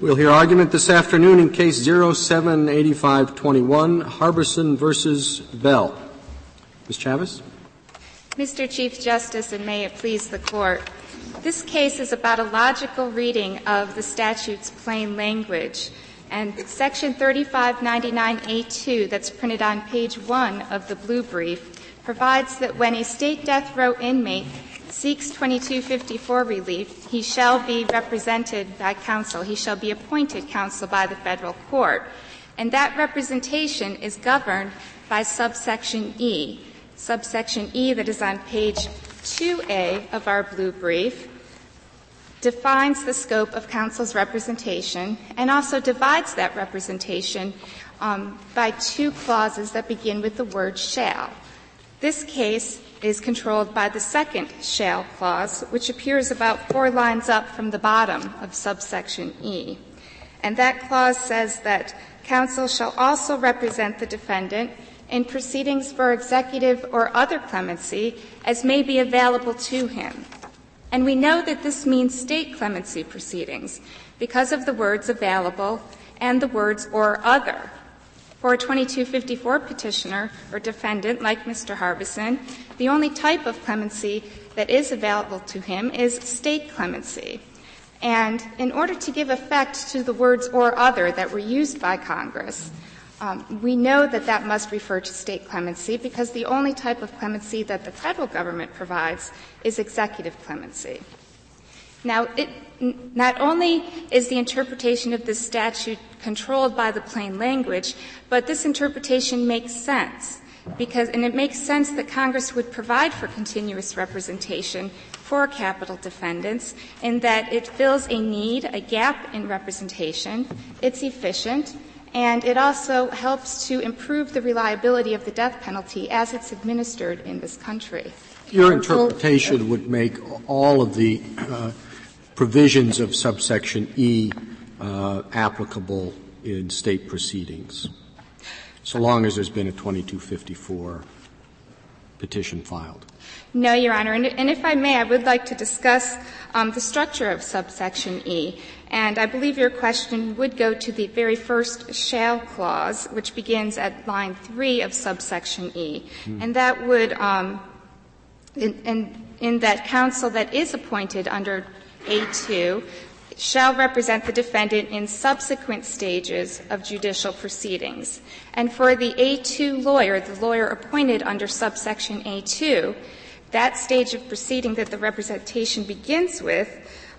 We'll hear argument this afternoon in Case 078521, Harbison versus Bell. Ms. Chavez? Mr. Chief Justice, and may it please the Court, this case is about a logical reading of the statute's plain language. And Section 3599A2, that's printed on page 1 of the blue brief, provides that when a state death row inmate seeks 2254 relief, he shall be represented by counsel. He shall be appointed counsel by the federal court. And that representation is governed by subsection E. Subsection E that is on page 2A of our blue brief defines the scope of counsel's representation and also divides that representation um, by two clauses that begin with the word shall. This case is controlled by the second shall clause, which appears about four lines up from the bottom of subsection E. And that clause says that counsel shall also represent the defendant in proceedings for executive or other clemency as may be available to him. And we know that this means state clemency proceedings because of the words available and the words or other. For a 2254 petitioner or defendant like Mr. Harbison, the only type of clemency that is available to him is state clemency. And in order to give effect to the words or other that were used by Congress, um, we know that that must refer to state clemency because the only type of clemency that the federal government provides is executive clemency. Now, it, not only is the interpretation of this statute controlled by the plain language, but this interpretation makes sense because, and it makes sense that Congress would provide for continuous representation for capital defendants in that it fills a need, a gap in representation, it's efficient, and it also helps to improve the reliability of the death penalty as it's administered in this country. Your interpretation would make all of the uh, provisions of subsection E uh, applicable in state proceedings, so long as there's been a 2254 petition filed. No, Your Honor. And, and if I may, I would like to discuss um, the structure of subsection E. And I believe your question would go to the very first shall clause, which begins at line three of subsection E. Hmm. And that would, um, in, in, in that counsel that is appointed under A2 shall represent the defendant in subsequent stages of judicial proceedings. And for the A2 lawyer, the lawyer appointed under subsection A2, that stage of proceeding that the representation begins with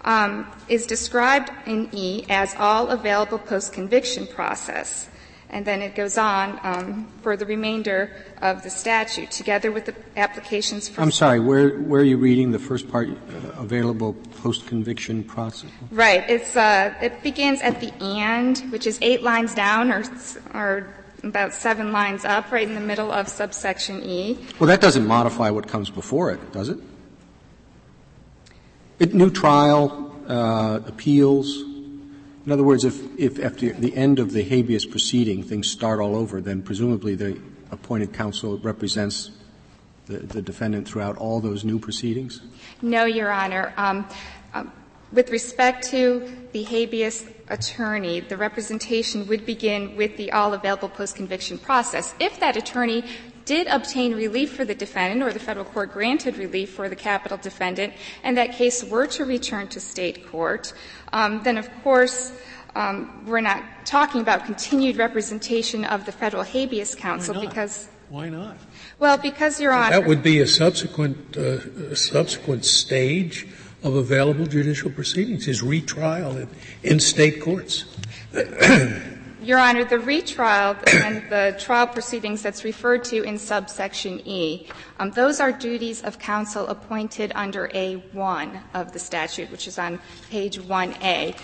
um, is described in E as all available post-conviction process. And then it goes on um, for the remainder of the statute, together with the applications for. I'm sorry, where, where are you reading the first part, uh, available post-conviction process? Right. It's, uh, it begins at the and, which is eight lines down or, or about seven lines up, right in the middle of subsection E. Well, that doesn't modify what comes before it, does it? it new trial, uh, appeals, in other words, if, if after the end of the habeas proceeding things start all over, then presumably the appointed counsel represents the, the defendant throughout all those new proceedings? No, Your Honor. Um, um, with respect to the habeas attorney, the representation would begin with the all available post conviction process. If that attorney did obtain relief for the defendant or the federal court granted relief for the capital defendant and that case were to return to state court, um, then of course um, we're not talking about continued representation of the federal habeas counsel because why not? Well, because Your Honor, that would be a subsequent uh, subsequent stage of available judicial proceedings is retrial in, in state courts. Your Honor, the retrial and the trial proceedings that's referred to in subsection E, um, those are duties of counsel appointed under A1 of the statute, which is on page 1A,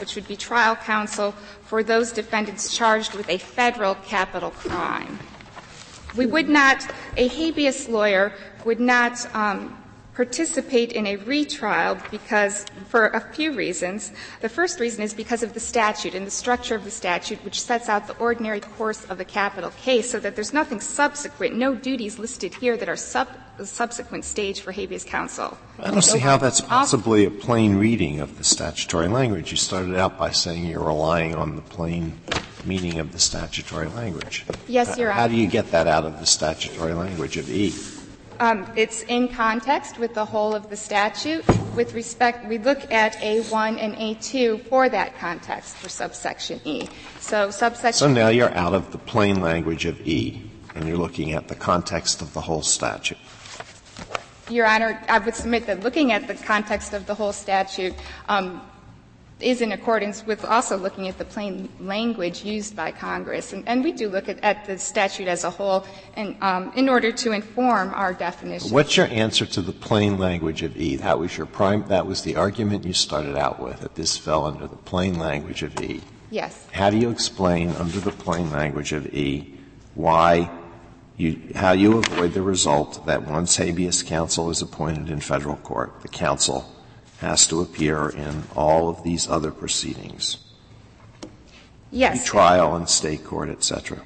which would be trial counsel for those defendants charged with a federal capital crime. We would not, a habeas lawyer would not um, participate in a retrial because, for a few reasons. The first reason is because of the statute and the structure of the statute, which sets out the ordinary course of a capital case, so that there's nothing subsequent, no duties listed here that are sub, subsequent stage for habeas counsel. I don't see how that's possibly a plain reading of the statutory language. You started out by saying you're relying on the plain meaning of the statutory language. Yes, Your Honor. How do you get that out of the statutory language of E? Um, it's in context with the whole of the statute. With respect, we look at A1 and A2 for that context for subsection E. So subsection. So now you're out of the plain language of E, and you're looking at the context of the whole statute. Your Honor, I would submit that looking at the context of the whole statute, um, is in accordance with also looking at the plain language used by Congress. And, and we do look at, at, the statute as a whole and, um, in order to inform our definition. What's your answer to the plain language of E? That was your prime, that was the argument you started out with, that this fell under the plain language of E. Yes. How do you explain under the plain language of E why you, how you avoid the result that once habeas counsel is appointed in federal court, the counsel has to appear in all of these other proceedings. Yes. Trial and state court, etc.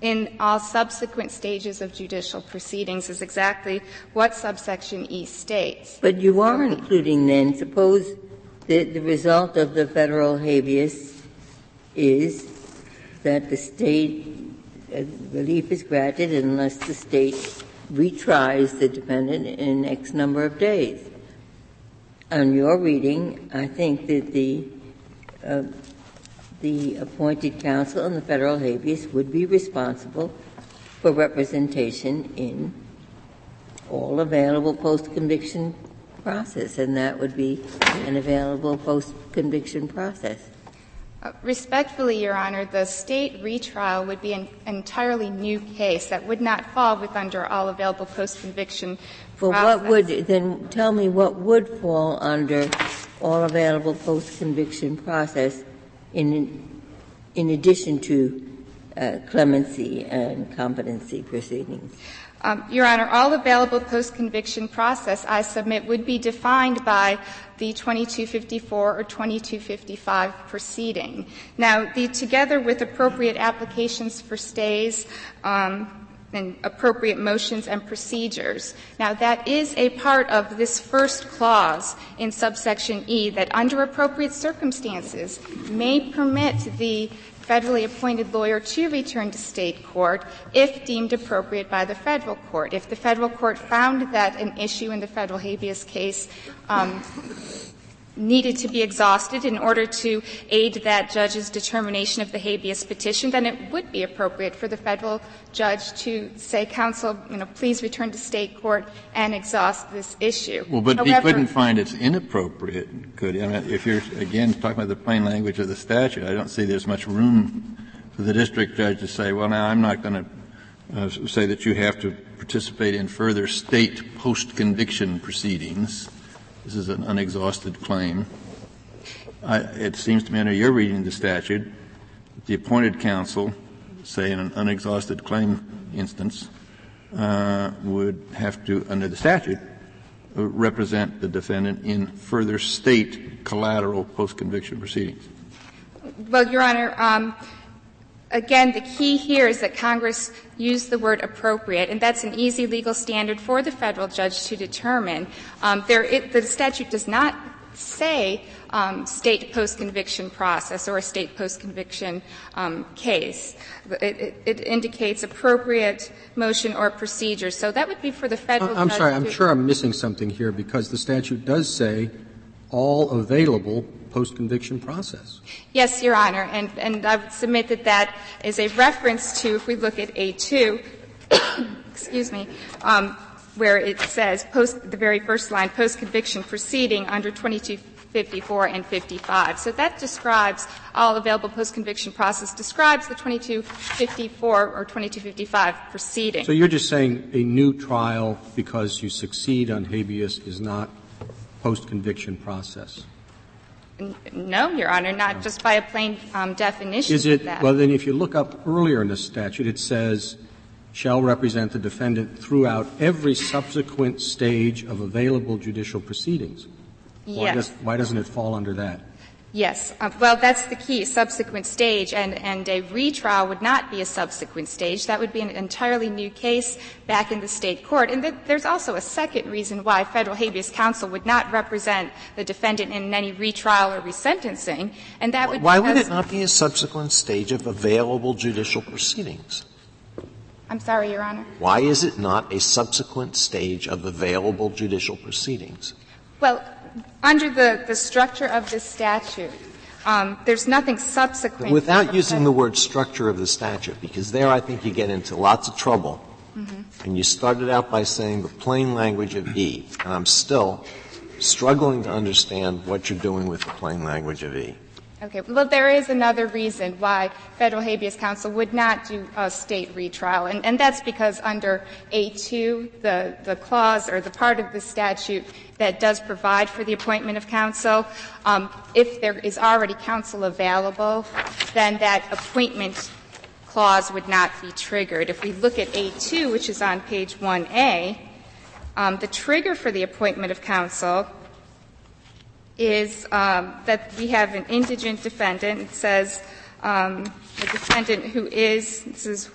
In all subsequent stages of judicial proceedings is exactly what subsection E states. But you are including then, suppose that the result of the federal habeas is that the state uh, relief is granted unless the state retries the defendant in X number of days. On your reading, I think that the uh, the appointed counsel in the federal habeas would be responsible for representation in all available post-conviction process, and that would be an available post-conviction process. Uh, respectfully, Your Honor, the state retrial would be an entirely new case that would not fall with under all available post-conviction well, what would then tell me what would fall under all available post-conviction process in in addition to uh, clemency and competency proceedings? Um, Your Honor, all available post-conviction process, I submit, would be defined by the 2254 or 2255 proceeding. Now, the, together with appropriate applications for stays, um, and appropriate motions and procedures. Now that is a part of this first clause in subsection E that under appropriate circumstances may permit the federally appointed lawyer to return to state court if deemed appropriate by the federal court. If the federal court found that an issue in the federal habeas case um, needed to be exhausted in order to aid that judge's determination of the habeas petition, then it would be appropriate for the federal judge to say, counsel, you know, please return to state court and exhaust this issue. Well, but However, he couldn't find it's inappropriate, could he? I mean, if you're, again, talking about the plain language of the statute, I don't see there's much room for the district judge to say, well, now I'm not going to uh, say that you have to participate in further state post-conviction proceedings this is an unexhausted claim. I, it seems to me under your reading of the statute, the appointed counsel, say in an unexhausted claim instance, uh, would have to, under the statute, uh, represent the defendant in further state collateral post-conviction proceedings. Well, Your Honor, um, again, the key here is that Congress used the word appropriate, and that's an easy legal standard for the federal judge to determine. Um, there, it, the statute does not say um, state post-conviction process or a state post-conviction um, case. It, it, it, indicates appropriate motion or procedure. So that would be for the federal. I'm sorry. I'm sure I'm missing something here because the statute does say all available post-conviction process. Yes, Your Honor, and, and I would submit that that is a reference to, if we look at A2, excuse me, um, where it says post, the very first line, post-conviction proceeding under 2254 and 55. So that describes all available post-conviction process, describes the 2254 or 2255 proceeding. So you're just saying a new trial because you succeed on habeas is not post-conviction process? No, Your Honor, not just by a plain um, definition. Is it? Well, then, if you look up earlier in the statute, it says shall represent the defendant throughout every subsequent stage of available judicial proceedings. Why, Yes. does, why doesn't it fall under that? Yes. Uh, well, that's the key, subsequent stage, and, and a retrial would not be a subsequent stage. That would be an entirely new case back in the state court. And th- there's also a second reason why federal habeas counsel would not represent the defendant in any retrial or resentencing, and that would Why would it not be a subsequent stage of available judicial proceedings? I'm sorry, Your Honor. Why is it not a subsequent stage of available judicial proceedings? Well, under the, the structure of this statute, um, there's nothing subsequent. Without using the word structure of the statute, because there I think you get into lots of trouble. And you started out by saying the plain language of E, and I'm still struggling to understand what you're doing with the plain language of E. Okay. Well, there is another reason why federal habeas counsel would not do a state retrial, and, and that's because under A2, the, the clause or the part of the statute that does provide for the appointment of counsel, um, if there is already counsel available, then that appointment clause would not be triggered. If we look at A2, which is on page 1A, um, the trigger for the appointment of counsel is um, that we have an indigent defendant. It says um, a defendant who is, this is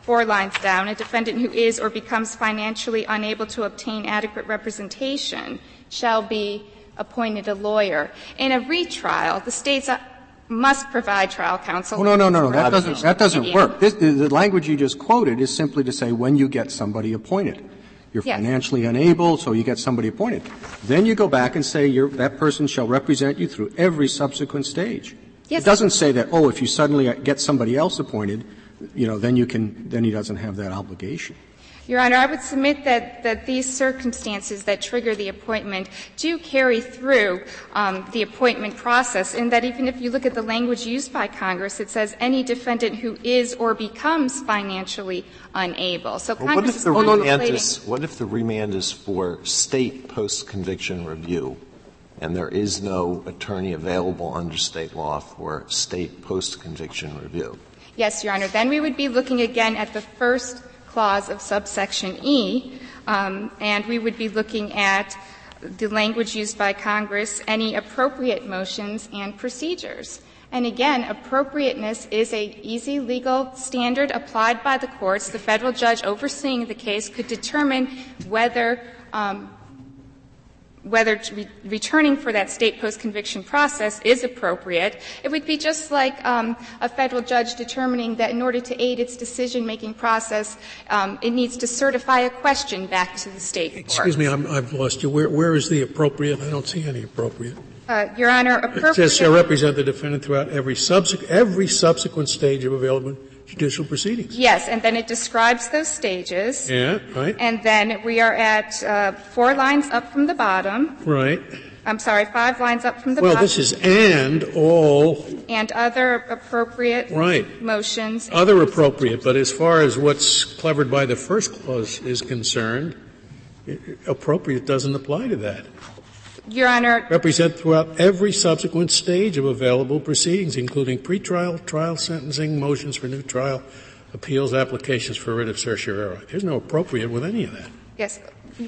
four lines down, a defendant who is or becomes financially unable to obtain adequate representation shall be appointed a lawyer. In a retrial, the states uh, must provide trial counsel. Oh, no, no, no, no, that doesn't, that doesn't work. This, the, the language you just quoted is simply to say when you get somebody appointed. You're Yes. financially unable, so you get somebody appointed. Then you go back and say that person shall represent you through every subsequent stage. Yes. It doesn't say that, oh, if you suddenly get somebody else appointed, you know, then you can, then he doesn't have that obligation. Your Honor, I would submit that, that these circumstances that trigger the appointment do carry through um, the appointment process, in that even if you look at the language used by Congress, it says any defendant who is or becomes financially unable. So Congress if is the remand contemplating. is, what if the remand is for state post-conviction review, and there is no attorney available under state law for state post-conviction review? Yes, Your Honor. Then we would be looking again at the first clause of subsection E, um, and we would be looking at the language used by Congress, any appropriate motions and procedures. And again, appropriateness is a easy legal standard applied by the courts. The federal judge overseeing the case could determine whether um, whether re- returning for that state post-conviction process is appropriate. It would be just like um, a federal judge determining that in order to aid its decision-making process, um, it needs to certify a question back to the state court. Excuse me, I'm, I've lost you. Where, where is the appropriate? I don't see any appropriate. Uh, Your Honor, It appropriate. says shall represent the defendant throughout every subsequent, every subsequent stage of available judicial proceedings. Yes, and then it describes those stages. Yeah, right? And then we are at uh, four lines up from the bottom. Right. I'm sorry, five lines up from the Well, bottom. this is and all and other appropriate Right. motions. other appropriate, but as far as what's covered by the first clause is concerned, appropriate doesn't apply to that. Your Honor, Represent throughout every subsequent stage of available proceedings, including pretrial, trial sentencing, motions for new trial, appeals, applications for writ of certiorari. There's no appropriate with any of that. yes.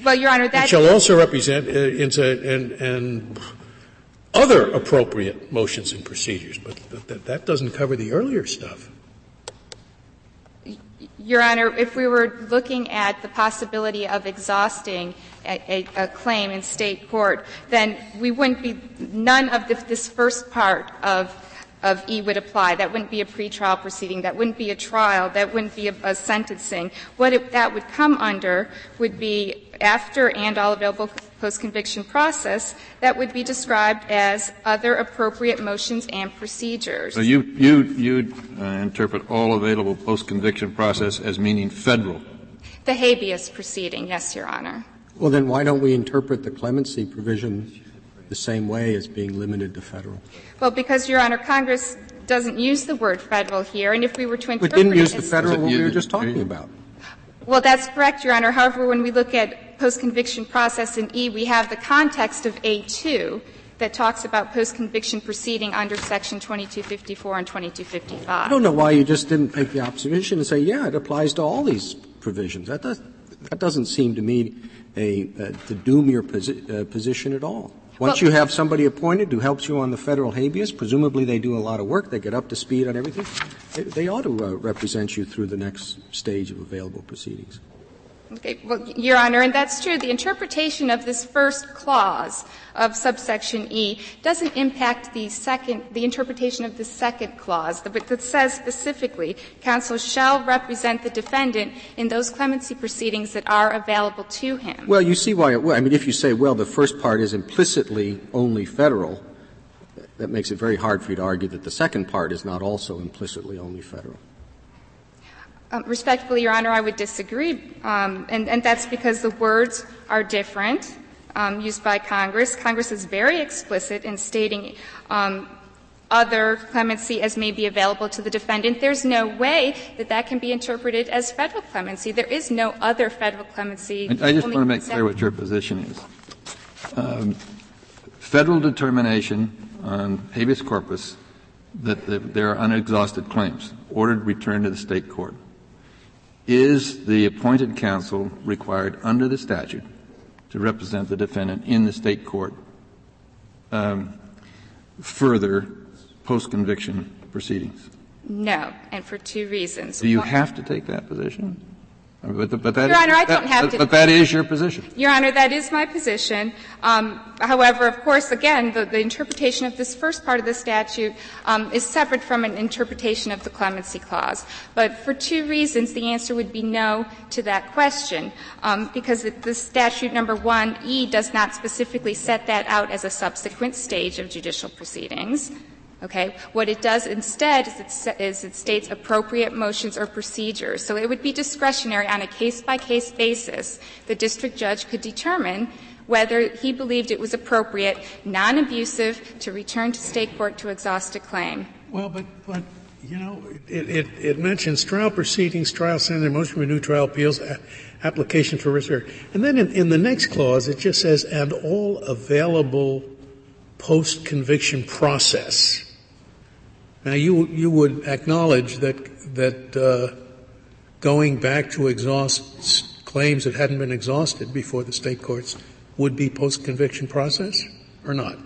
Well, Your Honor, It that shall also represent uh, into, and, and other appropriate motions and procedures, but that, that doesn't cover the earlier stuff. Your Honor, if we were looking at the possibility of exhausting a, a, a claim in state court, then we wouldn't be, none of the, this first part of, of E would apply. That wouldn't be a pretrial proceeding. That wouldn't be a trial. That wouldn't be a, a sentencing. What it, that would come under would be after and all available post-conviction process that would be described as other appropriate motions and procedures. So you, you, you uh, interpret all available post-conviction process as meaning federal. The habeas proceeding, yes, Your Honor. Well, then why don't we interpret the clemency provision the same way as being limited to federal? Well, because, Your Honor, Congress doesn't use the word federal here, and if we were to interpret But interpret didn't it use the as- federal what we were just talking about. Well, that's correct, Your Honor. However, when we look at post-conviction process in E, we have the context of A2 that talks about post-conviction proceeding under Section 2254 and 2255. I don't know why you just didn't make the observation and say, yeah, it applies to all these provisions. That, does, that doesn't seem to me a, to doom your posi- uh, position at all. Once well, you have somebody appointed who helps you on the federal habeas, presumably they do a lot of work, they get up to speed on everything, they, they ought to uh, represent you through the next stage of available proceedings. Okay, well, Your Honor, and that's true. The interpretation of this first clause of subsection E doesn't impact the second, the interpretation of the second clause, that says specifically, counsel shall represent the defendant in those clemency proceedings that are available to him. Well, you see why. I mean, if you say, well, the first part is implicitly only federal, that makes it very hard for you to argue that the second part is not also implicitly only federal. Um, respectfully, Your Honor, I would disagree, um, and, and, that's because the words are different um, used by Congress. Congress is very explicit in stating um, other clemency as may be available to the defendant. There's no way that that can be interpreted as federal clemency. There is no other federal clemency. I, I just want to make clear what your position is. Um, federal determination on habeas corpus that the, there are unexhausted claims ordered returned to the state court is the appointed counsel required under the statute to represent the defendant in the state court um, further post-conviction proceedings? No, and for two reasons. Do you have to take that position? But, but that Your Honor, I don't have to. But that is your position. Your Honor, that is my position. Um, however, of course, again, the, the, interpretation of this first part of the statute um, is separate from an interpretation of the clemency clause. But for two reasons, the answer would be no to that question, um, because it, the statute number one E does not specifically set that out as a subsequent stage of judicial proceedings. Okay? What it does instead is it, states appropriate motions or procedures. So it would be discretionary on a case-by-case basis. The district judge could determine whether he believed it was appropriate, non-abusive, to return to state court to exhaust a claim. Well, but, but you know, it, it, mentions trial proceedings, trial sentence, motion for new trial appeals, application for research. And then in, in the next clause, it just says, and all available post-conviction process. Now, you, you would acknowledge that, that uh, going back to exhaust claims that hadn't been exhausted before the state courts would be post-conviction process, or not?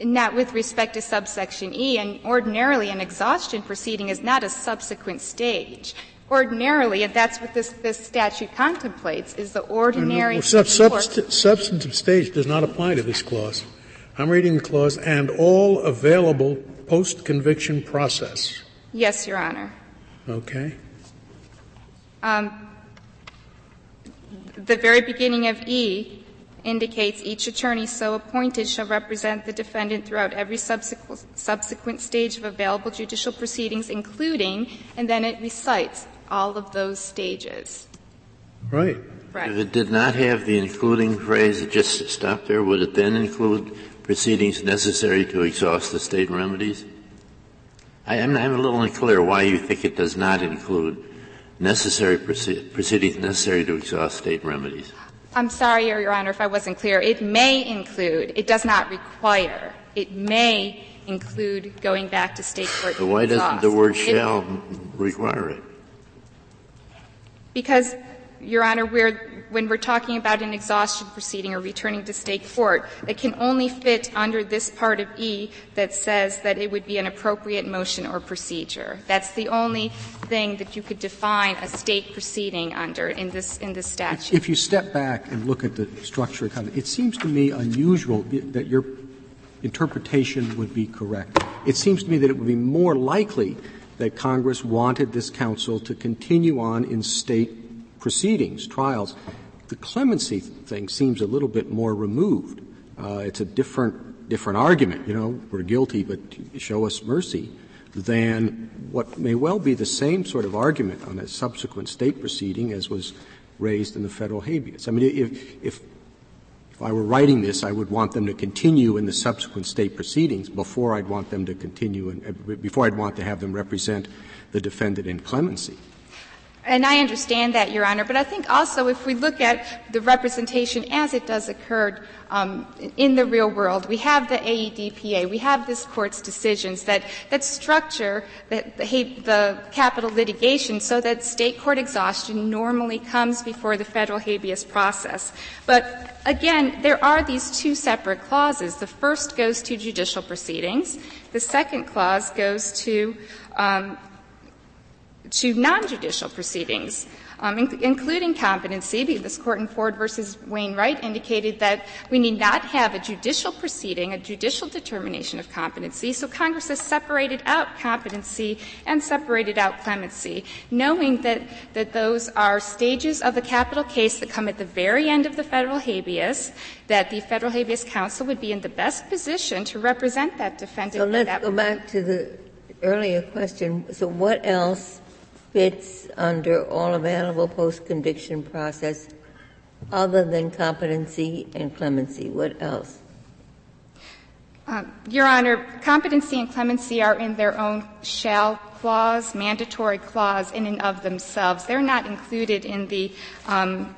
Not with respect to subsection E, and ordinarily an exhaustion proceeding is not a subsequent stage. Ordinarily, and that's what this, this statute contemplates, is the ordinary. Well, sub, substantive stage does not apply to this clause. I'm reading the clause, and all available post-conviction process. Yes, Your Honor. Okay. Um, the very beginning of E indicates each attorney so appointed shall represent the defendant throughout every subsequent, subsequent stage of available judicial proceedings, including, and then it recites all of those stages. Right. Right. If it did not have the including phrase, it just stopped there, would it then include proceedings necessary to exhaust the state remedies? I am I'm a little unclear why you think it does not include necessary proceedings necessary to exhaust state remedies. I'm sorry, Your Honor, if I wasn't clear. It may include, it does not require, it may include going back to state court. But why doesn't the word shall it, require it? Because, Your Honor, we're when we're talking about an exhaustion proceeding or returning to state court, it can only fit under this part of E that says that it would be an appropriate motion or procedure. That's the only thing that you could define a state proceeding under in this in this statute. If you step back and look at the structure of it, it seems to me unusual that your interpretation would be correct. It seems to me that it would be more likely that Congress wanted this counsel to continue on in state proceedings, trials. The clemency thing seems a little bit more removed. Uh, it's a different, different argument. You know, we're guilty, but show us mercy than what may well be the same sort of argument on a subsequent state proceeding as was raised in the federal habeas. I mean, if, if, if I were writing this, I would want them to continue in the subsequent state proceedings before I'd want them to continue, and before I'd want to have them represent the defendant in clemency. And I understand that, Your Honor, but I think also if we look at the representation as it does occur um, in the real world, we have the AEDPA, we have this Court's decisions that, that structure the, the, the capital litigation so that state court exhaustion normally comes before the federal habeas process. But again, there are these two separate clauses. The first goes to judicial proceedings. The second clause goes to um, to non-judicial proceedings, um, in- including competency. This court in Ford versus Wainwright indicated that we need not have a judicial proceeding, a judicial determination of competency. So Congress has separated out competency and separated out clemency, knowing that, that those are stages of the capital case that come at the very end of the federal habeas, that the federal habeas counsel would be in the best position to represent that defendant. So let's go back to the earlier question. So what else fits under all available post-conviction process other than competency and clemency? What else? Uh, Your Honor, competency and clemency are in their own shall clause, mandatory clause in and of themselves. They're not included in the um,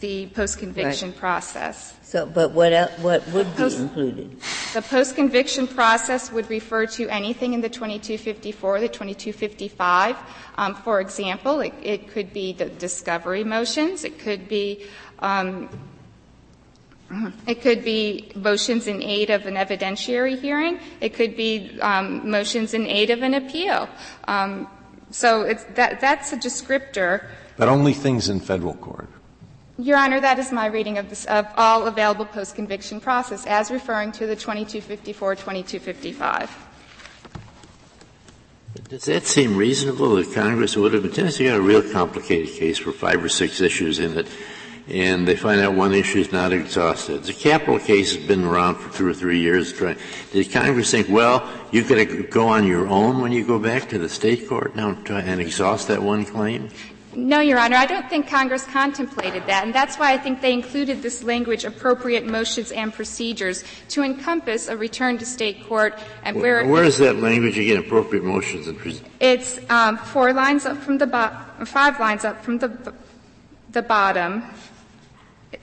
the post-conviction right. process. So, but what else, what would post, be included? The post-conviction process would refer to anything in the 2254, the 2255. Um, for example, it, it, could be the discovery motions. It could be um, it could be motions in aid of an evidentiary hearing. It could be um, motions in aid of an appeal. Um, so that, that's a descriptor. But only things in federal court. Your Honor, that is my reading of, this, of all available post-conviction process as referring to the 2254, 2255. Does that seem reasonable that Congress would have, Tennessee got a real complicated case for five or six issues in it, and they find out one issue is not exhausted. The capital case has been around for two or three years. Did Congress think, well, you could go on your own when you go back to the state court now and exhaust that one claim? No, Your Honor, I don't think Congress contemplated that, and that's why I think they included this language, appropriate motions and procedures, to encompass a return to state court and where. Where is that language again? Appropriate motions and procedures. It's um, four lines up from the bottom, five lines up from the the bottom.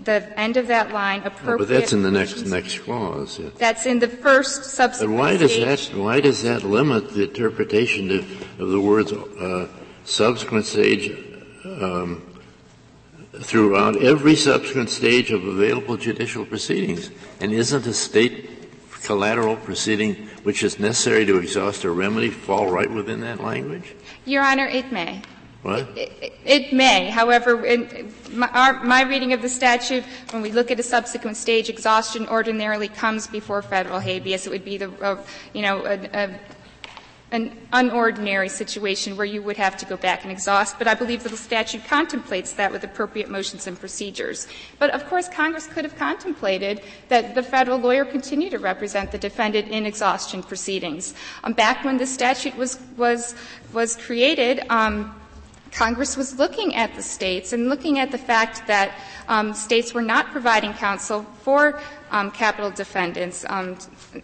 The end of that line, appropriate. Oh, but that's in the next next clause. Yeah. That's in the first subsequent. But why does that why does that limit the interpretation of, of the words uh, subsequent stage um, throughout every subsequent stage of available judicial proceedings. And isn't a state collateral proceeding which is necessary to exhaust a remedy fall right within that language? Your Honor, it may. What? It, it, it may. However, in my, our, my, reading of the statute, when we look at a subsequent stage, exhaustion ordinarily comes before federal habeas. It would be the, uh, you know, a, a an unordinary situation where you would have to go back and exhaust, but I believe that the statute contemplates that with appropriate motions and procedures. But of course, Congress could have contemplated that the federal lawyer continue to represent the defendant in exhaustion proceedings. Um, back when the statute was was was created, um, Congress was looking at the states and looking at the fact that um, states were not providing counsel for um, capital defendants um,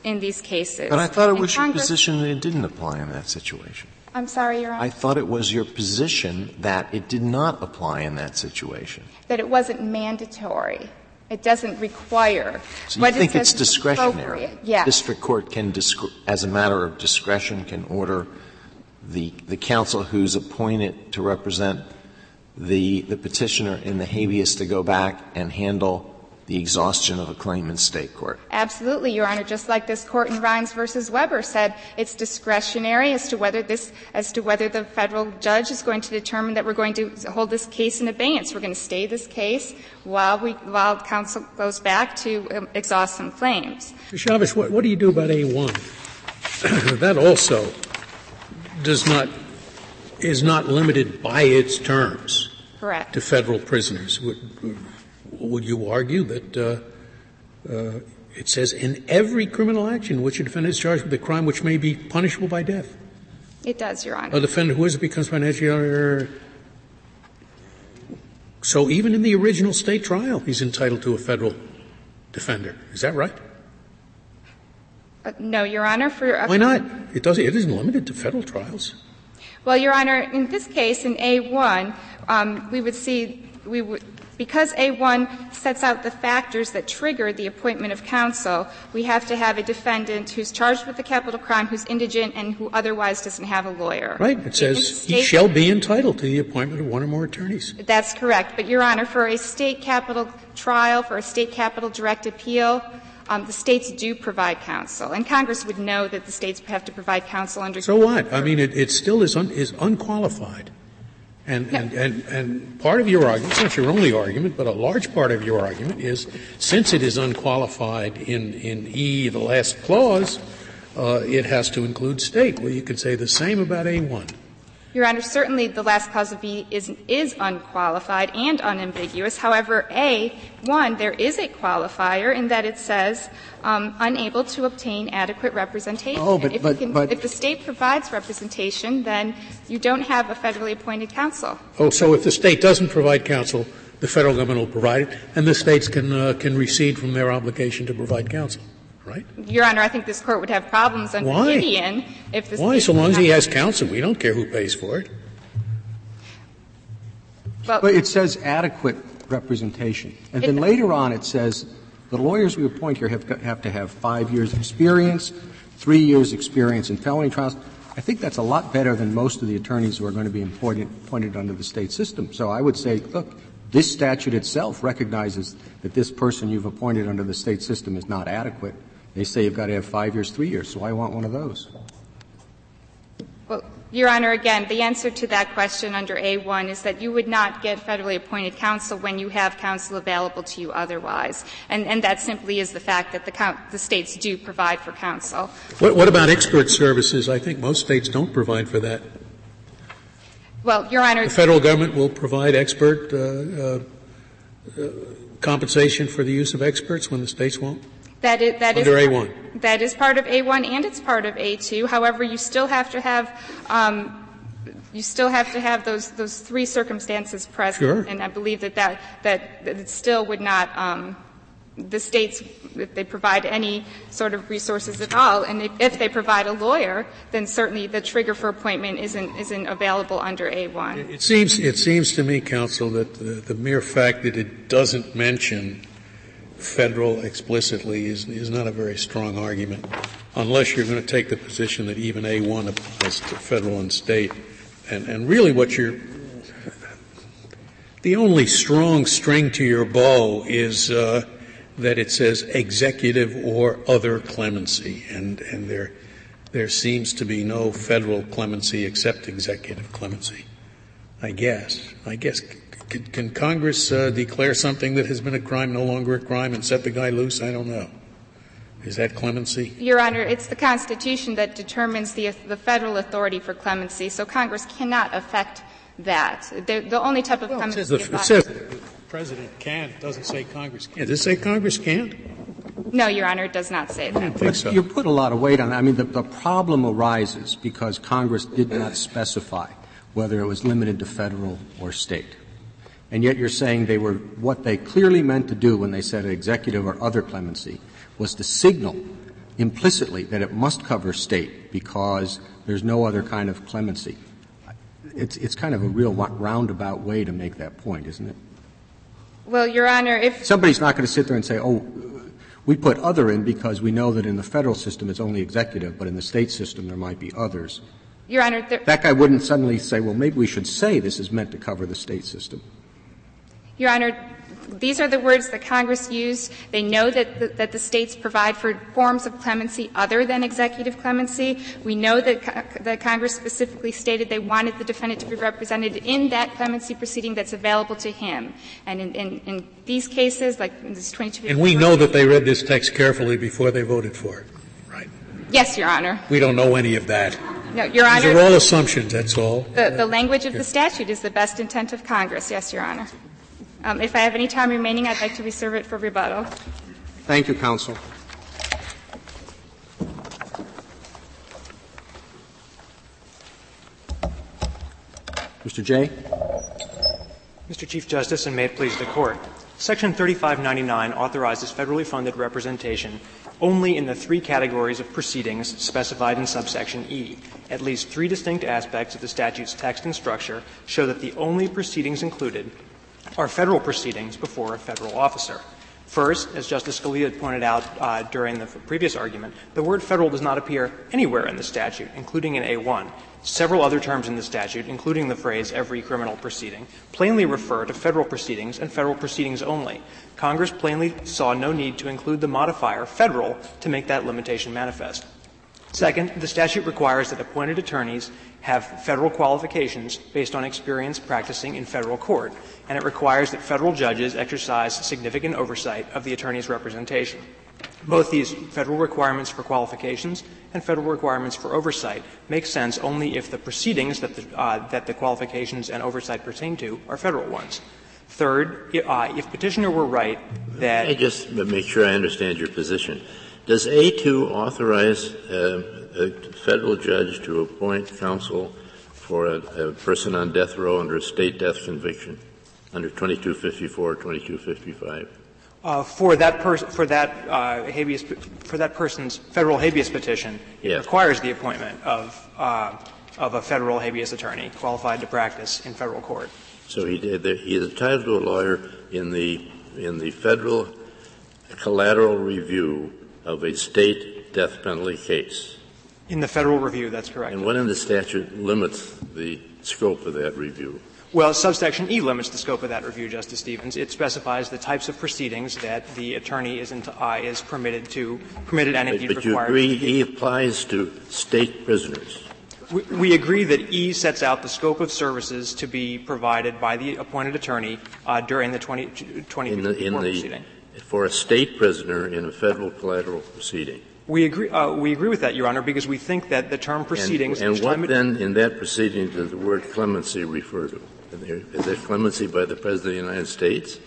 in these cases. But I thought it was your position that it didn't apply in that situation. I'm sorry, Your Honor. I thought it was your position that it did not apply in that situation. That it wasn't mandatory. It doesn't require. So you think it's discretionary? Yes. District court can, as a matter of discretion, can order the, the counsel who's appointed to represent the, the petitioner in the habeas to go back and handle the exhaustion of a claim in state court. Absolutely, Your Honor. Just like this court in Rhines versus Weber said, it's discretionary as to whether this, as to whether the federal judge is going to determine that we're going to hold this case in abeyance. We're going to stay this case while we, while counsel goes back to um, exhaust some claims. Mr. Chavez, what, what do you do about A1? that also does not is not limited by its terms Correct. to federal prisoners. Would, would you argue that uh, uh, it says in every criminal action which a defendant is charged with a crime which may be punishable by death? It does, Your Honor. A defendant who is becomes financially so even in the original state trial, he's entitled to a federal defender. Is that right? Uh, no, Your Honor. For why not? It does. It isn't limited to federal trials. Well, Your Honor, in this case, in A1, um, we would see, we would, because A1 sets out the factors that trigger the appointment of counsel, we have to have a defendant who's charged with a capital crime, who's indigent, and who otherwise doesn't have a lawyer. Right. It says he shall be entitled to the appointment of one or more attorneys. That's correct. But, Your Honor, for a state capital trial, for a state capital direct appeal, um, the states do provide counsel, and Congress would know that the states have to provide counsel under. So what? I mean, it, it still is un, is unqualified. And, and, and, and part of your argument, it's not your only argument, but a large part of your argument is since it is unqualified in, in E, the last clause, uh, it has to include state. Well, you could say the same about A1. Your Honor, certainly the last clause of B is, is unqualified and unambiguous. However, A, one, there is a qualifier in that it says um, unable to obtain adequate representation. Oh, but, if, but, can, but, if the state provides representation, then you don't have a federally appointed counsel. Oh, so if the state doesn't provide counsel, the federal government will provide it, and the states can uh, can recede from their obligation to provide counsel right? Your Honor, I think this court would have problems under Why? Gideon if the Why? So long as he has counsel, we don't care who pays for it. Well, but it says adequate representation, and then later on it says the lawyers we appoint here have, have to have five years experience, three years experience in felony trials. I think that's a lot better than most of the attorneys who are going to be appointed, appointed under the state system. So I would say, look, this statute itself recognizes that this person you've appointed under the state system is not adequate. They say you've got to have five years, three years, so I want one of those. Well, Your Honor, again, the answer to that question under A1 is that you would not get federally appointed counsel when you have counsel available to you otherwise. And, and that simply is the fact that the, the states do provide for counsel. What, what about expert services? I think most states don't provide for that. Well, Your Honor. The federal government will provide expert uh, uh, uh, compensation for the use of experts when the states won't? That is, that Under is, A1. That is part of A1 and it's part of A2. However, you still have to have um, you still have to have those those three circumstances present. Sure. And I believe that that that, that it still would not. Um, the states, if they provide any sort of resources at all, and if, if, they provide a lawyer, then certainly the trigger for appointment isn't isn't available under A1. It seems it seems to me, counsel, that the, the mere fact that it doesn't mention federal explicitly is, is not a very strong argument, unless you're going to take the position that even A1 applies to federal and state. And, and really what you're, the only strong string to your bow is uh, that it says executive or other clemency, and, and there, there seems to be no federal clemency except executive clemency. I guess. I guess can, can Congress uh, declare something that has been a crime no longer a crime and set the guy loose? I don't know. Is that clemency? Your Honor, it's the Constitution that determines the, the federal authority for clemency, so Congress cannot affect that. The, the only type of well, clemency. It says, the, it says the President can't, doesn't say Congress can't. Does it say Congress can't? No, Your Honor, it does not say that. I don't think so. You put a lot of weight on that. I mean, the, the problem arises because Congress did not specify whether it was limited to federal or state and yet you're saying they were what they clearly meant to do when they said executive or other clemency was to signal implicitly that it must cover state because there's no other kind of clemency. It's, it's kind of a real roundabout way to make that point, isn't it? Well, Your Honor, if somebody's not going to sit there and say, "Oh, we put other in because we know that in the federal system it's only executive, but in the state system there might be others." Your Honor, that guy wouldn't suddenly say, "Well, maybe we should say this is meant to cover the state system." Your Honor, these are the words that Congress used. They know that the, that the states provide for forms of clemency other than executive clemency. We know that, that Congress specifically stated they wanted the defendant to be represented in that clemency proceeding that's available to him. And in, in, in these cases, like in this 22. And we know that they read this text carefully before they voted for it, right? Yes, Your Honor. We don't know any of that. No, Your Honor. These are all assumptions. That's all. The, the language of the statute is the best intent of Congress. Yes, Your Honor. Um, if I have any time remaining, I'd like to reserve it for rebuttal. Thank you, counsel. Mr. Jay. Mr. Chief Justice, and may it please the Court. Section 3599 authorizes federally funded representation only in the three categories of proceedings specified in subsection E. At least three distinct aspects of the statute's text and structure show that the only proceedings included are federal proceedings before a federal officer. First, as Justice Scalia pointed out uh, during the previous argument, the word federal does not appear anywhere in the statute, including in A1. Several other terms in the statute, including the phrase every criminal proceeding, plainly refer to federal proceedings and federal proceedings only. Congress plainly saw no need to include the modifier federal to make that limitation manifest. Second, the statute requires that appointed attorneys have federal qualifications based on experience practicing in federal court, and it requires that federal judges exercise significant oversight of the attorney's representation. Both these federal requirements for qualifications and federal requirements for oversight make sense only if the proceedings that the, uh, that the qualifications and oversight pertain to are federal ones. Third, uh, if petitioner were right that. I just make sure I understand your position. Does A2 authorize uh, a federal judge to appoint counsel for a, a, person on death row under a state death conviction under 2254 or 2255? Uh, for that person, for that uh, habeas, for that person's federal habeas petition, it yes. requires the appointment of uh, of a federal habeas attorney qualified to practice in federal court. So he did. He is entitled to a lawyer in the in the federal collateral review of a state death penalty case. In the federal review, that's correct. And what in the statute limits the scope of that review? Well, subsection E limits the scope of that review, Justice Stevens. It specifies the types of proceedings that the attorney is, into, uh, is permitted to permitted and indeed but, but required. But you agree E applies to state prisoners. We, we, agree that E sets out the scope of services to be provided by the appointed attorney uh, during the 20, 20 in the, in the, proceeding. For a state prisoner in a federal collateral proceeding. We agree, uh, we agree with that, Your Honor, because we think that the term proceedings. And, and what then in that proceeding does the word clemency refer to? Is there clemency by the President of the United States?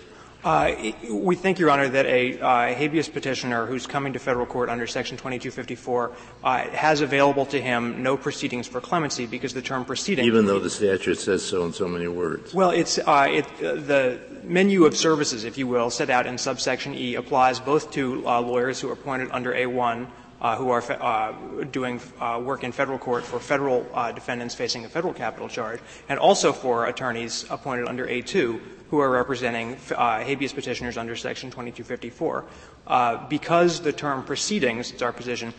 Uh, we think, Your Honor, that a uh, habeas petitioner who's coming to federal court under Section 2254 uh, has available to him no proceedings for clemency because the term proceeding. Even though the statute says so in so many words. Well, it's it, the menu of services, if you will, set out in subsection E applies both to lawyers who are appointed under A1 uh, who are uh, doing uh, work in federal court for federal uh, defendants facing a federal capital charge, and also for attorneys appointed under A2 who are representing uh, habeas petitioners under Section 2254. Uh, because the term proceedings, it's our position,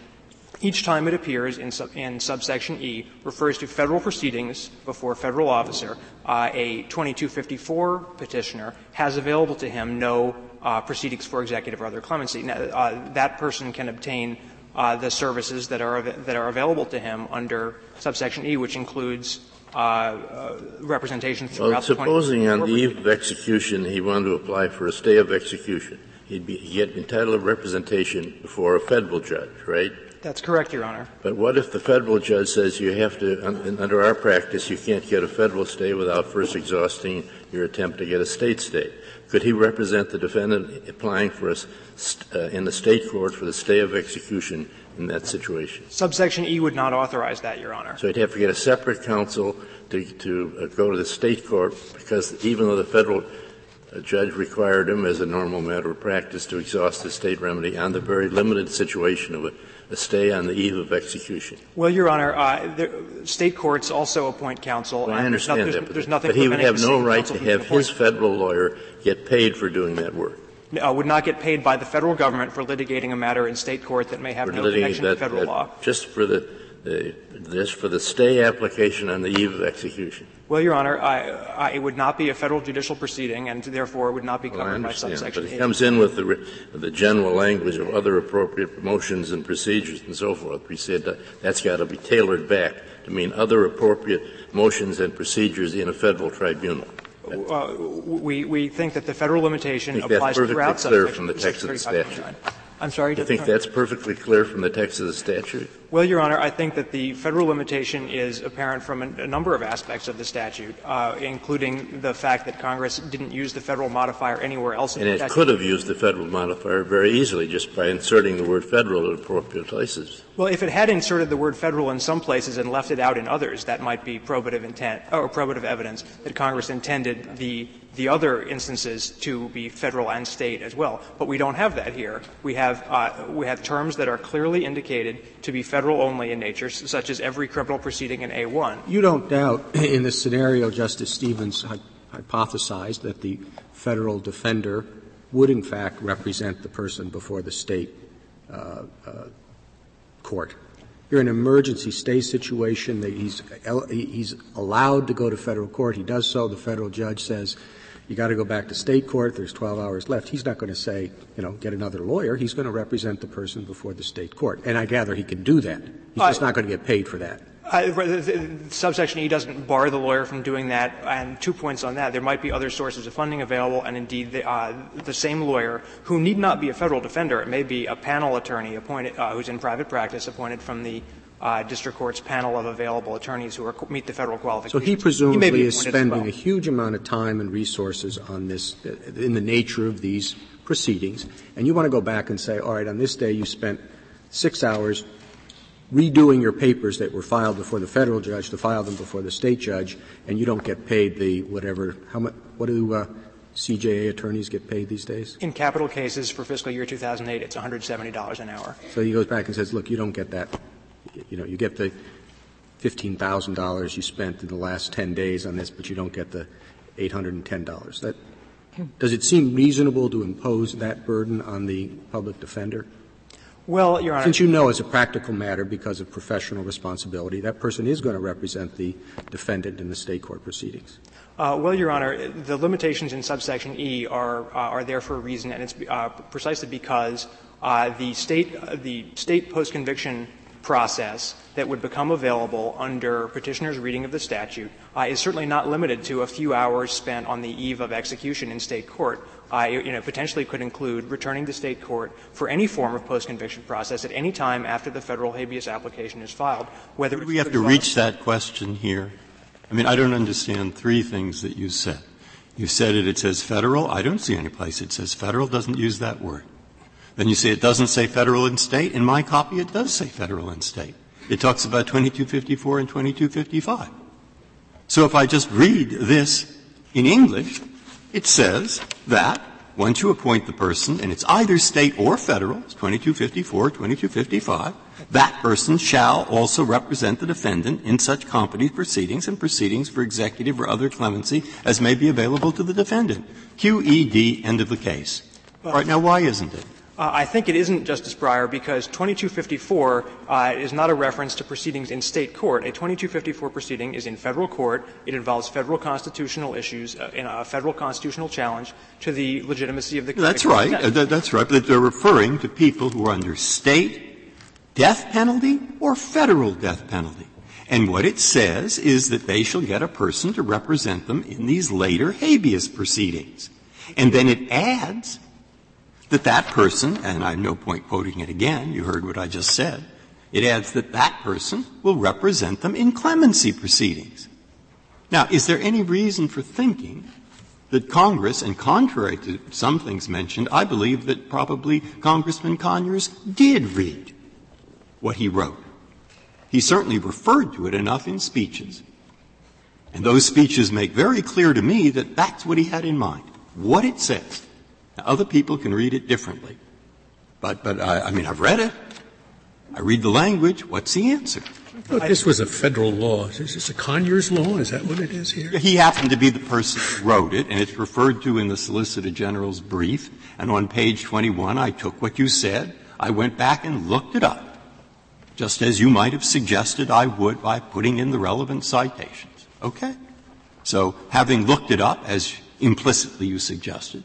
each time it appears in, sub, in, subsection E refers to federal proceedings before a federal officer. Uh, a 2254 petitioner has available to him no uh, proceedings for executive or other clemency. Now, uh, that person can obtain uh, the services that are that are available to him under subsection E, which includes uh, uh, representation throughout well, supposing on the eve of execution he wanted to apply for a stay of execution, he'd be he'd get entitled to representation before a federal judge, right? That's correct, Your Honor. But what if the federal judge says you have to, under our practice, you can't get a federal stay without first exhausting your attempt to get a state stay? Could he represent the defendant applying for a, uh, in the state court for the stay of execution in that situation? Subsection E would not authorize that, Your Honor. So he'd have to get a separate counsel to, to uh, go to the state court because even though the federal uh, judge required him as a normal matter of practice to exhaust the state remedy on the very limited situation of a a stay on the eve of execution? Well, Your Honor, uh, the state courts also appoint counsel. Well, I understand there's, that, but, there's nothing but he would have no right to have his federal lawyer get paid for doing that work. Uh, would not get paid by the federal government for litigating a matter in state court that may have for no connection that, to federal that, law. Just for the uh, this for the stay application on the eve of execution? Well, Your Honor, I, I, it would not be a federal judicial proceeding, and therefore it would not be covered well, by subsection. But it comes in with the, the general language of other appropriate motions and procedures and so forth. We said that that's got to be tailored back to mean other appropriate motions and procedures in a federal tribunal. Uh, we, we think that the federal limitation applies throughout clear from the text of the statute. I'm sorry. You think that's perfectly clear from the text of the statute? Well, Your Honor, I think that the federal limitation is apparent from a, number of aspects of the statute, uh, including the fact that Congress didn't use the federal modifier anywhere else in the statute. and it could have used the federal modifier very easily just by inserting the word federal at appropriate places. Well, if it had inserted the word federal in some places and left it out in others, that might be probative intent or probative evidence that Congress intended the the other instances to be federal and state as well. But we don't have that here. We have uh, we have terms that are clearly indicated to be federal only in nature, such as every criminal proceeding in A1. You don't doubt in this scenario, Justice Stevens hypothesized that the federal defender would in fact represent the person before the state uh, uh, court. You're in an emergency stay situation that he's, he's allowed to go to federal court. He does so. The federal judge says, you got to go back to state court. There's 12 hours left. He's not going to say, you know, get another lawyer. He's going to represent the person before the state court. And I gather he can do that. He's just not going to get paid for that. Uh, subsection E doesn't bar the lawyer from doing that. And two points on that. There might be other sources of funding available, and indeed the, uh, the same lawyer, who need not be a federal defender, it may be a panel attorney appointed, uh, who's in private practice, appointed from the uh, district court's panel of available attorneys who are, meet the federal qualifications. So he presumably he is spending well. a huge amount of time and resources on this, in the nature of these proceedings, and you want to go back and say, all right, on this day you spent six hours redoing your papers that were filed before the federal judge to file them before the state judge, and you don't get paid the whatever. How much? What do uh, CJA attorneys get paid these days? In capital cases for fiscal year 2008, it's $170 an hour. So he goes back and says, "Look, you don't get that. You know, you get the fifteen thousand dollars you spent in the last ten days on this, but you don't get the eight hundred and ten dollars." That does it seem reasonable to impose that burden on the public defender? Well, Your Honor. Since you know as a practical matter, because of professional responsibility, that person is going to represent the defendant in the state court proceedings. Uh, well, Your Honor, the limitations in subsection E are, uh, are there for a reason, and it's uh, precisely because uh, the state, uh, the state post-conviction process that would become available under petitioner's reading of the statute uh, is certainly not limited to a few hours spent on the eve of execution in state court. Uh, you know, potentially could include returning to state court for any form of post-conviction process at any time after the federal habeas application is filed. Whether we have to reach that question here, I mean, I don't understand three things that you said. You said it, it says federal. I don't see any place it says federal. Doesn't use that word. Then you say it doesn't say federal and state. In my copy, it does say federal and state. It talks about 2254 and 2255. So if I just read this in English, it says that once you appoint the person, and it's either state or federal, it's 2254, 2255, that person shall also represent the defendant in such competency proceedings and proceedings for executive or other clemency as may be available to the defendant. QED, end of the case. All right, now why isn't it? Uh, I think it isn't, Justice Breyer, because 2254 uh, is not a reference to proceedings in state court. A 2254 proceeding is in federal court. It involves federal constitutional issues, uh, in a federal constitutional challenge to the legitimacy of the. That's right. Uh, that's right. But they're referring to people who are under state death penalty or federal death penalty. And what it says is that they shall get a person to represent them in these later habeas proceedings. And then it adds that that person, and I have no point quoting it again, you heard what I just said, it adds that that person will represent them in clemency proceedings. Now, is there any reason for thinking that Congress, and contrary to some things mentioned, I believe that probably Congressman Conyers did read what he wrote. He certainly referred to it enough in speeches. And those speeches make very clear to me that that's what he had in mind. What it says now, other people can read it differently. But, but I, I mean, I've read it. I read the language. What's the answer? This was a federal law. Is this a Conyers law? Is that what it is here? He happened to be the person who wrote it, and it's referred to in the Solicitor General's brief. And on page 21, I took what you said. I went back and looked it up, just as you might have suggested I would by putting in the relevant citations. Okay? So, having looked it up, as implicitly you suggested,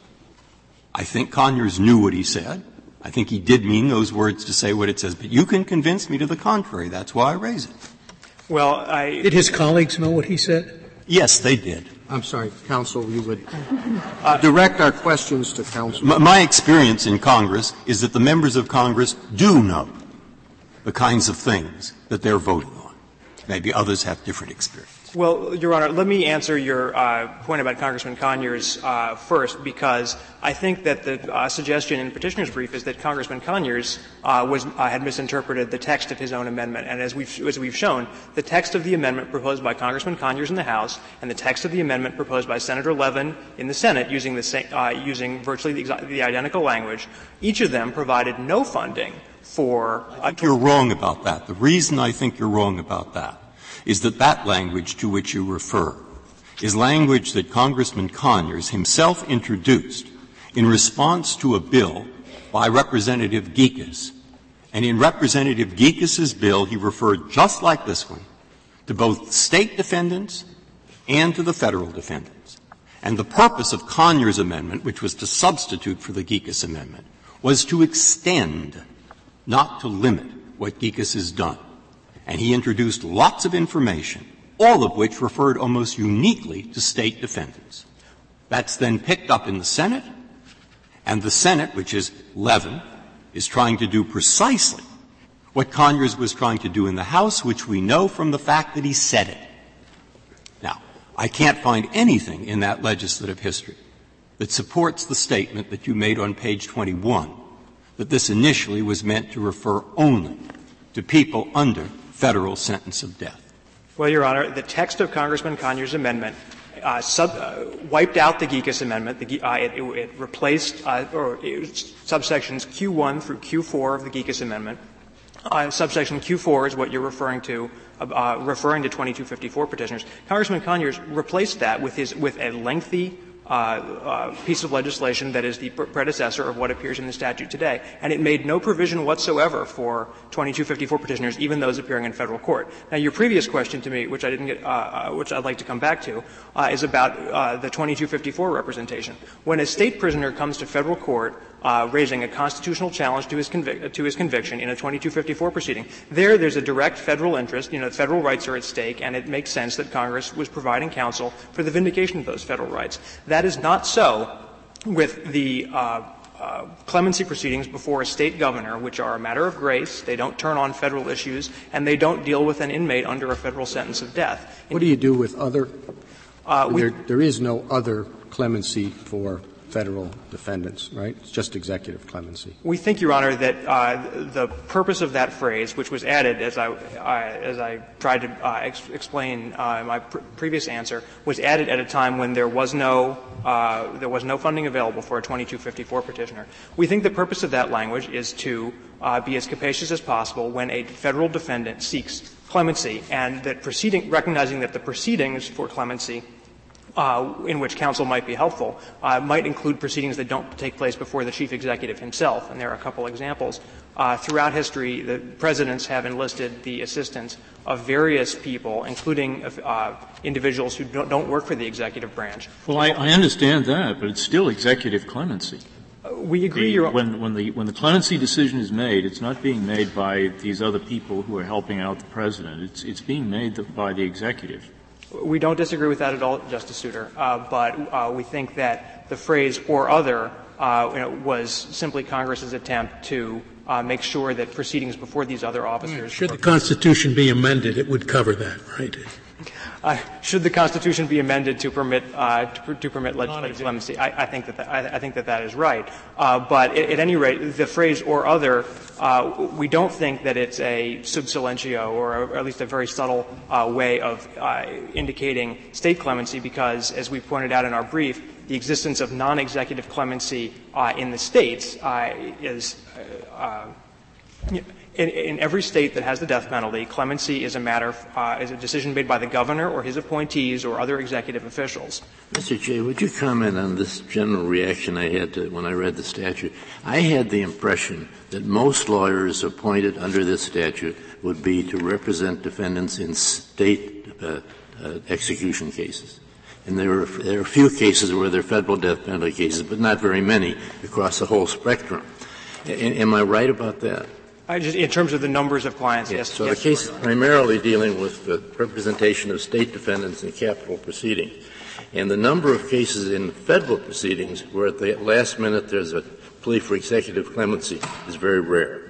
I think Conyers knew what he said. I think he did mean those words to say what it says, but you can convince me to the contrary. That's why I raise it. Well, I did his colleagues know what he said? Yes, they did. I'm sorry, counsel, you would uh, direct our questions to counsel. My, my experience in Congress is that the members of Congress do know. the kinds of things that they're voting on. Maybe others have different experience. Well, Your Honor, let me answer your uh, point about Congressman Conyers uh, first, because I think that the uh, suggestion in petitioner's brief is that Congressman Conyers uh, was had misinterpreted the text of his own amendment. And as we've as we've shown, the text of the amendment proposed by Congressman Conyers in the House and the text of the amendment proposed by Senator Levin in the Senate, using the same, uh, using virtually the, the identical language, each of them provided no funding for. I think you're wrong about that. The reason I think you're wrong about that is that that language to which you refer is language that Congressman Conyers himself introduced in response to a bill by Representative Gekas. And in Representative Gekas's bill, he referred just like this one to both state defendants and to the federal defendants. And the purpose of Conyers' amendment, which was to substitute for the Gekas amendment, was to extend, not to limit, what Gekas has done and he introduced lots of information, all of which referred almost uniquely to state defendants. That's then picked up in the Senate, and the Senate, which is Levin, is trying to do precisely what Conyers was trying to do in the House, which we know from the fact that he said it. Now, I can't find anything in that legislative history that supports the statement that you made on page 21 that this initially was meant to refer only to people under federal sentence of death? Well, Your Honor, the text of Congressman Conyers' amendment uh, sub, uh, wiped out the Gekas amendment. The, uh, it, it, replaced uh, or it subsections Q1 through Q4 of the Gekas amendment. Uh, subsection Q4 is what you're referring to, uh, referring to 2254 petitioners. Congressman Conyers replaced that with his with a lengthy uh, uh, piece of legislation that is the predecessor of what appears in the statute today. And it made no provision whatsoever for 2254 petitioners, even those appearing in federal court. Now, your previous question to me, which I didn't get, uh, uh which I'd like to come back to, uh, is about the 2254 representation. When a state prisoner comes to federal court uh, raising a constitutional challenge to his, convic- to his conviction in a 2254 proceeding. There, there's a direct federal interest. You know, federal rights are at stake, and it makes sense that Congress was providing counsel for the vindication of those federal rights. That is not so with the uh, uh, clemency proceedings before a state governor, which are a matter of grace, they don't turn on federal issues, and they don't deal with an inmate under a federal sentence of death. What do you do with other? Uh, there, there is no other clemency for federal defendants, right? It's just executive clemency. We think, Your Honor, that uh, the purpose of that phrase, which was added as I, as I tried to uh, ex- explain uh, in my pr- previous answer, was added at a time when there was no uh, there was no funding available for a 2254 petitioner. We think the purpose of that language is to uh, be as capacious as possible when a federal defendant seeks clemency, and that proceeding, recognizing that the proceedings for clemency uh, in which counsel might be helpful uh, might include proceedings that don't take place before the chief executive himself, and there are a couple examples. Uh, throughout history, the presidents have enlisted the assistance of various people, including uh, individuals who don't, don't, work for the executive branch. Well, I, I, understand that, but it's still executive clemency. Uh, we agree. The, when, when, the, when the clemency decision is made, it's not being made by these other people who are helping out the president. It's, it's being made by the executive. We don't disagree with that at all, Justice Souter, uh, but uh, we think that the phrase "or other" uh, you know, was simply Congress's attempt to uh, make sure that proceedings before these other officers. Should the Constitution be amended, it would cover that, right? Uh, should the Constitution be amended to permit uh, to, to, permit legislative clemency? I, I, think that, that I, I, think that that is right. Uh, but at, at, any rate, the phrase "or other," uh, we don't think that it's a sub silentio or, a, or at least a very subtle uh, way of uh, indicating state clemency, because as we pointed out in our brief, the existence of non-executive clemency in the states is. You know, in, in, every state that has the death penalty, clemency is a matter, uh, is a decision made by the governor or his appointees or other executive officials. Mr. Jay, would you comment on this general reaction I had to, when I read the statute? I had the impression that most lawyers appointed under this statute would be to represent defendants in state uh, uh, execution cases. And there are, there are a few cases where there are federal death penalty cases, but not very many across the whole spectrum. A- am I right about that? Just, in terms of the numbers of clients, yes. yes so yes, the case is primarily dealing with the representation of state defendants in capital proceedings. And the number of cases in federal proceedings where at the last minute there's a plea for executive clemency is very rare.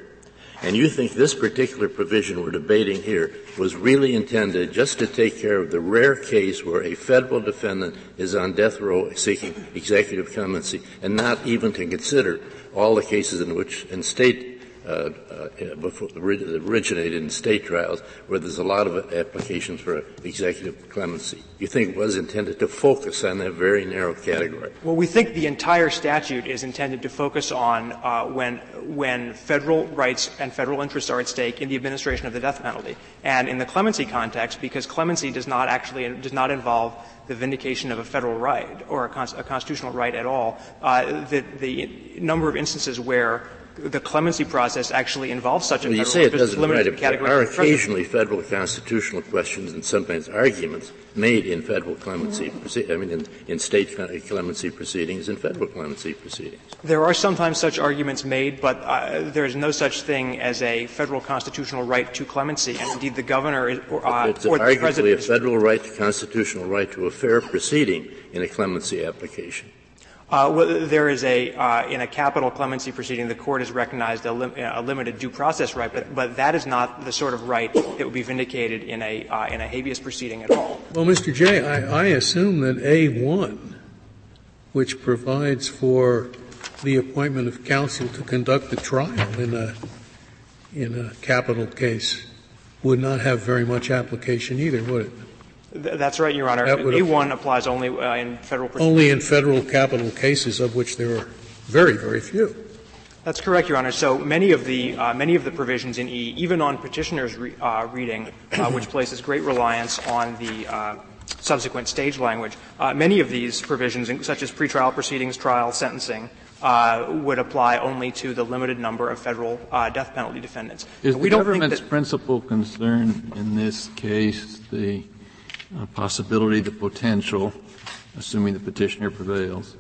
and you think this particular provision we're debating here was really intended just to take care of the rare case where a federal defendant is on death row seeking executive clemency and not even to consider all the cases in which in state uh, uh, originated in state trials where there's a lot of applications for executive clemency. You think it was intended to focus on that very narrow category? Well, we think the entire statute is intended to focus on uh, when when federal rights and federal interests are at stake in the administration of the death penalty, and in the clemency context, because clemency does not actually does not involve the vindication of a federal right or a, con- a constitutional right at all. Uh, the, the number of instances where the clemency process actually involves such a well, you say it doesn't right. There are occasionally federal constitutional questions and sometimes arguments made in federal clemency, I mean, in, in state clemency proceedings and federal clemency proceedings. There are sometimes such arguments made, but uh, there is no such thing as a federal constitutional right to clemency, and indeed the governor is, or, uh, it's or arguably a federal right, to constitutional right to a fair proceeding in a clemency application. Uh, well, there is a uh, in a capital clemency proceeding, the court has recognized a, lim- a, limited due process right, but, that is not the sort of right that would be vindicated in a uh, in a habeas proceeding at all. Well, Mr. Jay, I, I assume that A one, which provides for the appointment of counsel to conduct the trial in a in a capital case, would not have very much application either, would it? That's right, Your Honor. A1 applies only uh, in federal proceedings. Only in federal capital cases, of which there are very, very few. That's correct, Your Honor. So many of the uh, many of the provisions in E, even on petitioner's re- uh, reading, uh, which places great reliance on the uh, subsequent stage language, uh, many of these provisions, such as pretrial proceedings, trial, sentencing, would apply only to the limited number of federal death penalty defendants. Is we the government's principal concern in this case the possibility, the potential, assuming the petitioner prevails,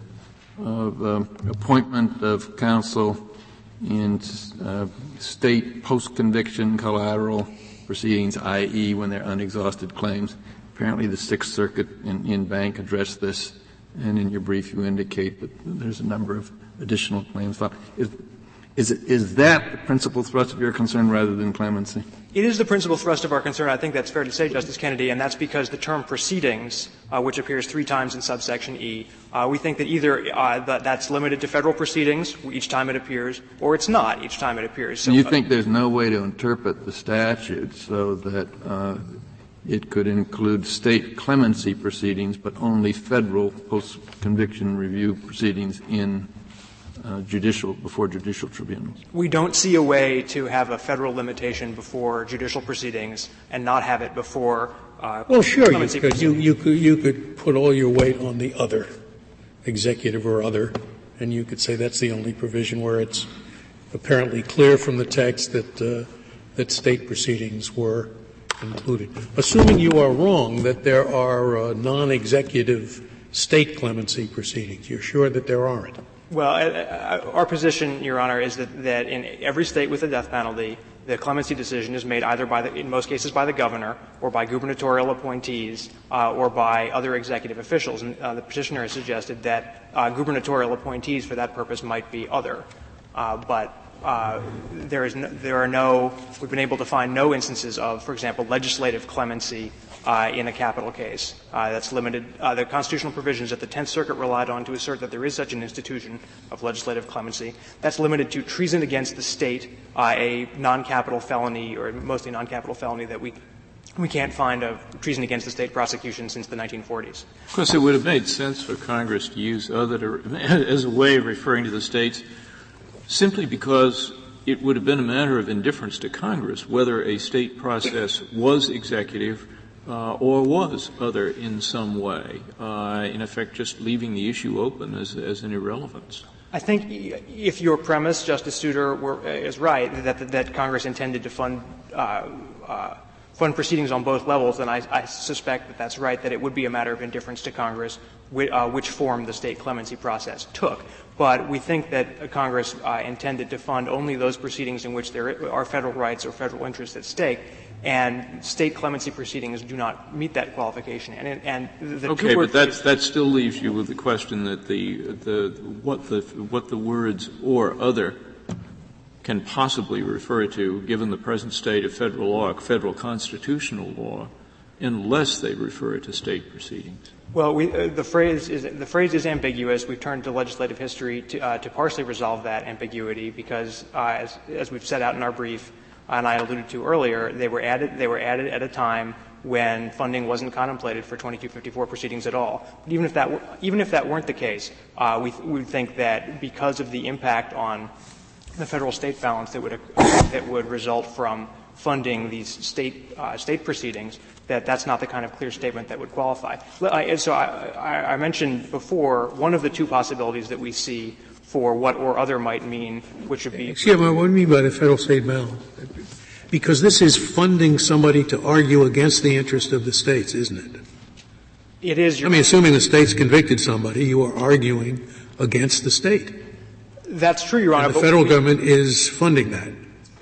of um, appointment of counsel in uh, state post-conviction collateral proceedings, i.e., when they're unexhausted claims. Apparently, the Sixth Circuit in, en banc addressed this, and in your brief, you indicate that there's a number of additional claims filed. Is, is, it, is that the principal thrust of your concern rather than clemency? It is the principal thrust of our concern. I think that's fair to say, Justice Kennedy, and that's because the term proceedings, uh, which appears three times in subsection E, uh, we think that either uh, that that's limited to federal proceedings each time it appears, or it's not each time it appears. So, you think there's no way to interpret the statute so that uh, it could include state clemency proceedings, but only federal post-conviction review proceedings in uh, judicial before judicial tribunals. We don't see a way to have a federal limitation before judicial proceedings and not have it before. Uh, well, sure, you could. You, you, could. You could put all your weight on the other, executive or other, and you could say that's the only provision where it's apparently clear from the text that uh, that state proceedings were included. Assuming you are wrong that there are uh, non-executive state clemency proceedings, you're sure that there aren't. Well, uh, uh, our position, Your Honor, is that, that in every state with a death penalty, the clemency decision is made either by the, in most cases by the governor or by gubernatorial appointees uh, or by other executive officials. And uh, the petitioner has suggested that uh, gubernatorial appointees for that purpose might be other. Uh, but there, is no, there are no, we've been able to find no instances of, for example, legislative clemency uh, in a capital case. Uh, that's limited. Uh, the constitutional provisions that the Tenth Circuit relied on to assert that there is such an institution of legislative clemency. That's limited to treason against the state, uh, a non-capital felony or mostly non-capital felony that we we can't find a treason against the state prosecution since the 1940s. Of course, it would have made sense for Congress to use other to, as a way of referring to the states, simply because it would have been a matter of indifference to Congress whether a state process was executive uh, or was other in some way, uh, in effect just leaving the issue open as, as an irrelevance. I think if your premise, Justice Souter, were, uh, is right, that, that Congress intended to fund, uh, uh, fund proceedings on both levels, then I, I, suspect that that's right, that it would be a matter of indifference to Congress which, uh, which form the state clemency process took. But we think that Congress intended to fund only those proceedings in which there are federal rights or federal interests at stake, and state clemency proceedings do not meet that qualification. And, and the okay, but that that still leaves you with the question that the the what the what the words or other can possibly refer to, given the present state of federal law, federal constitutional law, unless they refer to state proceedings? Well, we, uh, the phrase is the phrase is ambiguous. We've turned to legislative history to, uh, to partially resolve that ambiguity because, uh, as, as we've set out in our brief, and I alluded to earlier, they were added they were added at a time when funding wasn't contemplated for 2254 proceedings at all. But even if that were, even if that weren't the case, uh, we we think that because of the impact on the federal state balance that would that would result from funding these state uh, state proceedings, that that's not the kind of clear statement that would qualify. So I, I, mentioned before one of the two possibilities that we see for what or other might mean, which would be. Excuse me, what do you mean by the federal state balance? Because this is funding somebody to argue against the interest of the states, isn't it? It is. I mean, assuming the state's convicted somebody, you are arguing against the state. That's true, Your Honor. And the federal government is funding that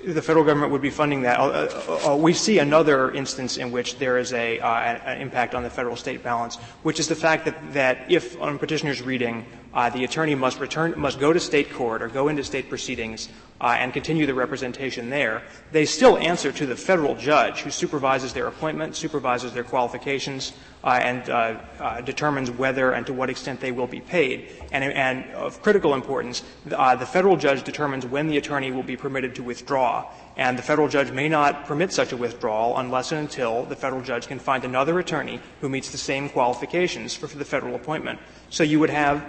the federal government would be funding that. Uh, uh, uh, we see another instance in which there is a, uh, an impact on the federal state balance, which is the fact that, that if on petitioner's reading uh, the attorney must return must go to state court or go into state proceedings uh, and continue the representation there, they still answer to the federal judge who supervises their appointment, supervises their qualifications, uh, and uh, uh, determines whether and to what extent they will be paid. And, and of critical importance, uh, the federal judge determines when the attorney will be permitted to withdraw. And the federal judge may not permit such a withdrawal unless and until the federal judge can find another attorney who meets the same qualifications for, for the federal appointment. So you would have,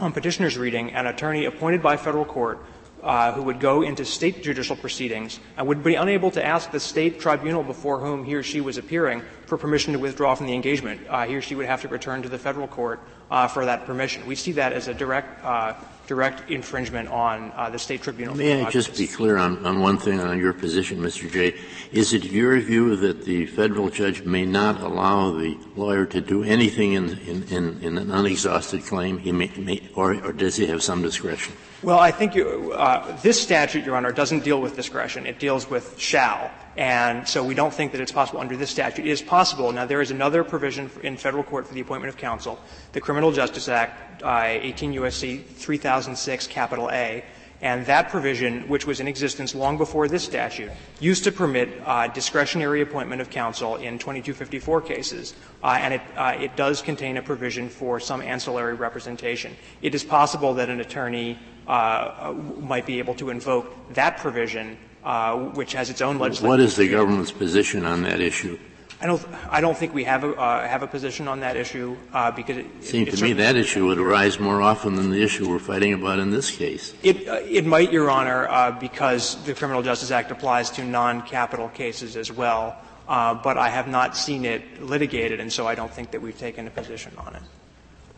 on petitioner's reading, an attorney appointed by federal court uh, who would go into state judicial proceedings and would be unable to ask the state tribunal before whom he or she was appearing for permission to withdraw from the engagement. Uh, he or she would have to return to the federal court uh, for that permission. We see that as a direct uh, direct infringement on uh, the state tribunal. May I just be clear on, on one thing on your position, Mr. Jay? Is it your view that the federal judge may not allow the lawyer to do anything in, in, in, in an unexhausted claim, he may, may, or, or does he have some discretion? Well, I think you, uh, this statute, Your Honor, doesn't deal with discretion. It deals with shall. And so we don't think that it's possible under this statute. It is possible. Now, there is another provision in federal court for the appointment of counsel, the Criminal Justice Act, uh, 18 U.S.C. 3006, capital A, and that provision, which was in existence long before this statute, used to permit uh, discretionary appointment of counsel in 2254 cases, uh, and it, uh, it does contain a provision for some ancillary representation. It is possible that an attorney might be able to invoke that provision uh, which has its own legislation. What is the government's position on that issue? I don't. I don't think we have a uh, have a position on that issue uh, because it seems to me that issue would arise more often than the issue we're fighting about in this case. It uh, it might, Your Honor, uh, because the Criminal Justice Act applies to non-capital cases as well. Uh, but I have not seen it litigated, and so I don't think that we've taken a position on it.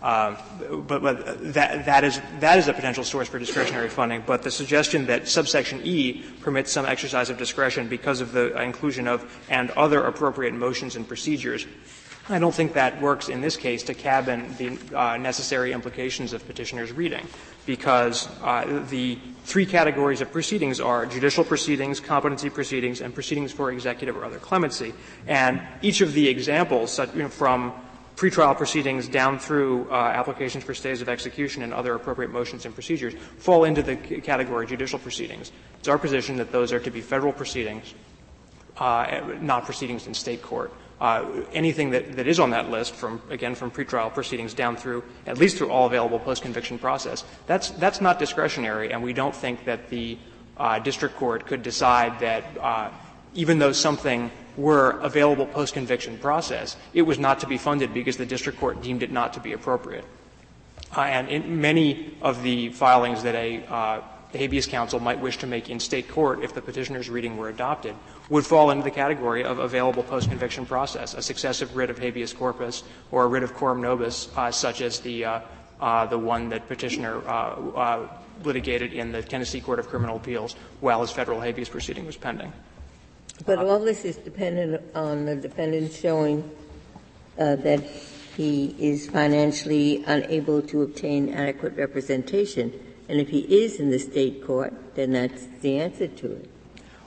Uh, but, that, is, a potential source for discretionary funding. But the suggestion that subsection E permits some exercise of discretion because of the inclusion of and other appropriate motions and procedures, I don't think that works in this case to cabin the uh, necessary implications of petitioner's reading, because uh, the three categories of proceedings are judicial proceedings, competency proceedings, and proceedings for executive or other clemency. And each of the examples, from pretrial proceedings down through uh, applications for stays of execution and other appropriate motions and procedures fall into the category of judicial proceedings. It's our position that those are to be federal proceedings, uh, not proceedings in state court. Uh, anything that, that is on that list from again from pretrial proceedings down through at least through all available post-conviction process that's that's not discretionary and we don't think that the uh, district court could decide that uh, even though something were available post-conviction process, it was not to be funded because the district court deemed it not to be appropriate. Uh, and in many of the filings that a uh, habeas counsel might wish to make in state court if the petitioner's reading were adopted would fall into the category of available post-conviction process, a successive writ of habeas corpus or a writ of coram nobis, uh, such as the uh, uh, the one that petitioner uh, litigated in the Tennessee Court of Criminal Appeals while his federal habeas proceeding was pending. But all this is dependent on the defendant showing uh, that he is financially unable to obtain adequate representation. And if he is in the state court, then that's the answer to it.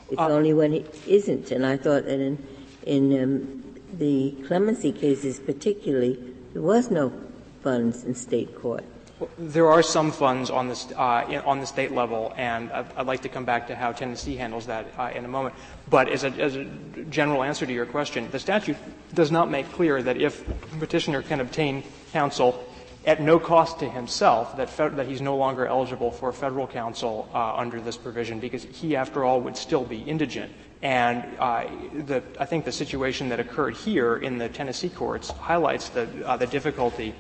It's uh, only when he isn't. And I thought that in, in um, the clemency cases particularly, there was no funds in state court. There are some funds on the, uh, on the state level, and I'd, like to come back to how Tennessee handles that uh, in a moment. But as a, as a, general answer to your question, the statute does not make clear that if petitioner can obtain counsel at no cost to himself, that, that he's no longer eligible for federal counsel uh, under this provision, because he, after all, would still be indigent. And uh, the, I think the situation that occurred here in the Tennessee courts highlights the, uh, the difficulty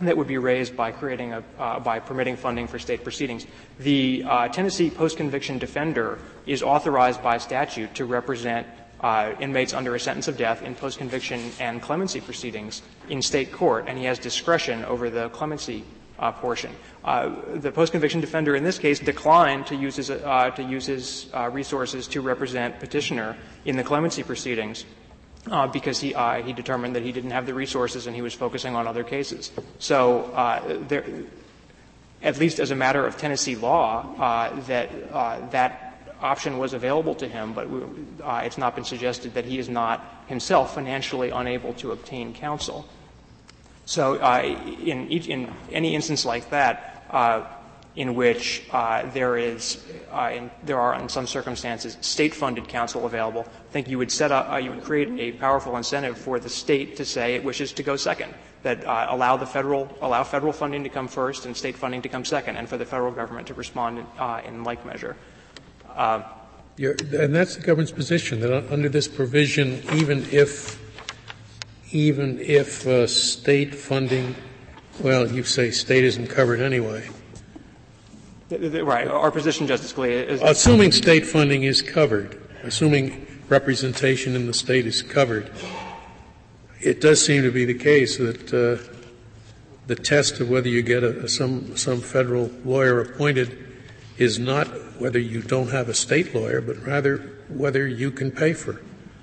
that would be raised by creating a, uh, by permitting funding for state proceedings. The uh, Tennessee post-conviction defender is authorized by statute to represent uh, inmates under a sentence of death in post-conviction and clemency proceedings in state court, and he has discretion over the clemency uh, portion. Uh, the post-conviction defender in this case declined to use his, uh, to use his resources to represent petitioner in the clemency proceedings uh, because he, uh, he determined that he didn't have the resources and he was focusing on other cases. So uh, there, at least as a matter of Tennessee law, uh, that uh, that option was available to him, but uh, it's not been suggested that he is not himself financially unable to obtain counsel. So in, each, in any instance like that, in which uh, there is, uh, there are in some circumstances state-funded counsel available, I think you would set up, uh, you would create a powerful incentive for the state to say it wishes to go second, that allow the federal, allow federal funding to come first and state funding to come second, and for the federal government to respond in, like measure. And that's the government's position that under this provision, even if, even if state funding, well, you say state isn't covered anyway. Right. Our position, Justice Scalia, is assuming state funding is covered, assuming representation in the state is covered, it does seem to be the case that uh, the test of whether you get a, some some federal lawyer appointed is not whether you don't have a state lawyer, but rather whether you can pay for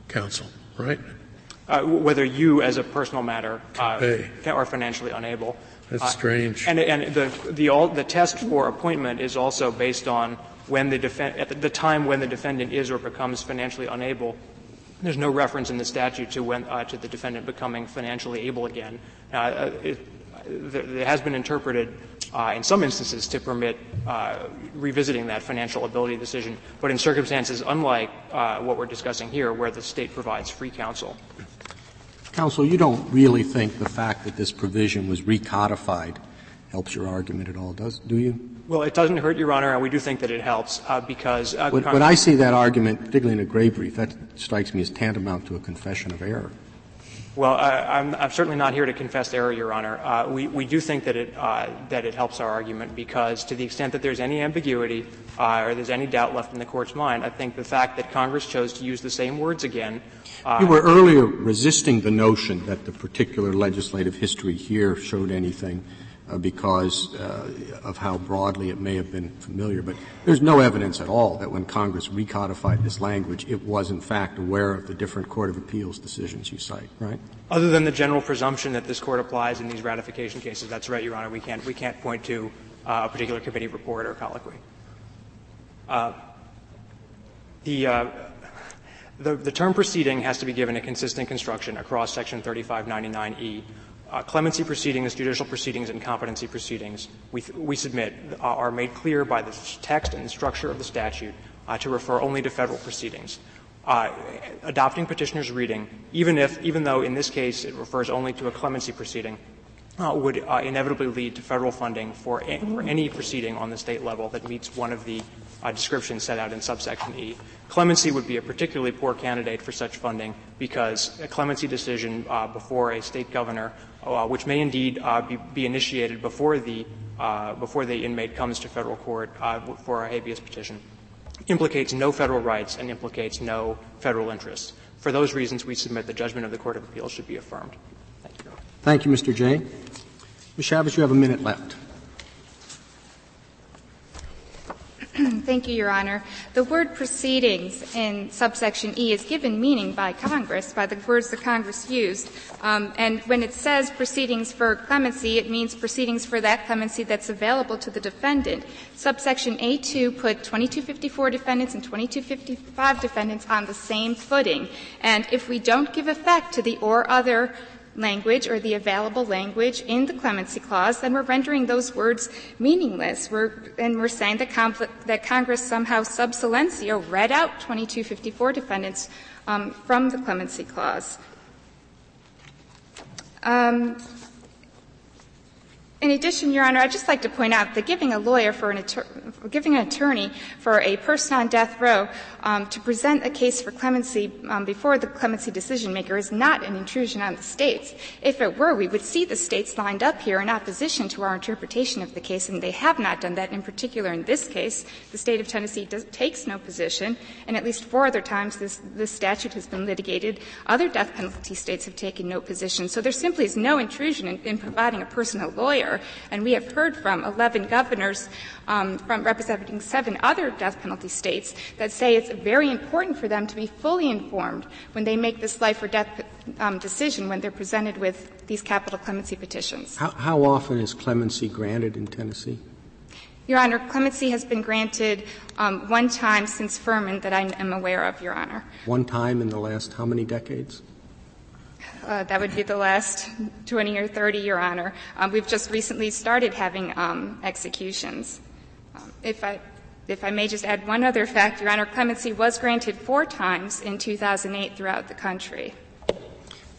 counsel, right? Uh, whether you, as a personal matter, uh, are financially unable. That's uh, strange. Uh, and, and the, the, all, the test for appointment is also based on when the defen- at the time when the defendant is or becomes financially unable. There's no reference in the statute to when uh, to the defendant becoming financially able again. Uh, uh it, it, has been interpreted uh, in some instances to permit revisiting that financial ability decision, but in circumstances unlike what we're discussing here, where the state provides free counsel. Counsel, you don't really think the fact that this provision was recodified helps your argument at all, does do you? Well, it doesn't hurt, Your Honor, and we do think that it helps uh, because uh, when, when, I see that argument, particularly in a gray brief, that strikes me as tantamount to a confession of error. Well, I, am certainly not here to confess error, Your Honor. Uh, we, we, do think that it, uh, that it helps our argument because to the extent that there's any ambiguity uh, or there's any doubt left in the Court's mind, I think the fact that Congress chose to use the same words again. You were earlier resisting the notion that the particular legislative history here showed anything uh, because uh, of how broadly it may have been familiar. But there's no evidence at all that when Congress recodified this language, it was in fact aware of the different Court of Appeals decisions you cite, right? Other than the general presumption that this Court applies in these ratification cases, that's right, Your Honor. We can't, we can't point to uh, a particular committee report or colloquy. Uh, the, uh, the, the term proceeding has to be given a consistent construction across Section 3599E uh, clemency proceedings, judicial proceedings, and competency proceedings, we, th- we submit, uh, are made clear by the text and the structure of the statute uh, to refer only to federal proceedings. Uh, adopting petitioner's reading, even if, even though in this case it refers only to a clemency proceeding, uh, would uh, inevitably lead to federal funding for, a- for any proceeding on the state level that meets one of the uh, description set out in subsection E. Clemency would be a particularly poor candidate for such funding because a clemency decision uh, before a state governor, uh, which may indeed uh, be, be, initiated before the uh, before the inmate comes to federal court uh, for a habeas petition, implicates no federal rights and implicates no federal interests. For those reasons, we submit the judgment of the Court of Appeals should be affirmed. Thank you. Thank you, Mr. Jay. Ms. Chavez, you have a minute left. Thank you, Your Honor. The word proceedings in subsection E is given meaning by Congress, by the words that Congress used. Um, and when it says proceedings for clemency, it means proceedings for that clemency that's available to the defendant. Subsection A2 put 2254 defendants and 2255 defendants on the same footing. And if we don't give effect to the or other language or the available language in the clemency clause, then we're rendering those words meaningless. We're, and we're saying that, that Congress somehow sub silentio read out 2254 defendants um, from the clemency clause. Um, in addition, Your Honor, I'd just like to point out that giving a lawyer for an attorney, giving an attorney for a person on death row um, to present a case for clemency um, before the clemency decision maker is not an intrusion on the states. If it were, we would see the states lined up here in opposition to our interpretation of the case, and they have not done that. In particular, in this case, the state of Tennessee does, takes no position, and at least four other times this, this statute has been litigated. Other death penalty states have taken no position. So there simply is no intrusion in, in providing a person a lawyer. And we have heard from 11 governors um, from representing seven other death penalty states that say it's very important for them to be fully informed when they make this life or death um, decision when they're presented with these capital clemency petitions. How, how often is clemency granted in Tennessee? Your Honor, clemency has been granted um, one time since Furman that I am aware of, Your Honor. One time in the last how many decades? Uh, that would be the last 20 or 30, Your Honor. Um, we've just recently started having um, executions. Um, if I if I may just add one other fact, Your Honor, clemency was granted four times in 2008 throughout the country.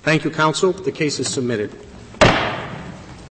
Thank you, counsel. The case is submitted.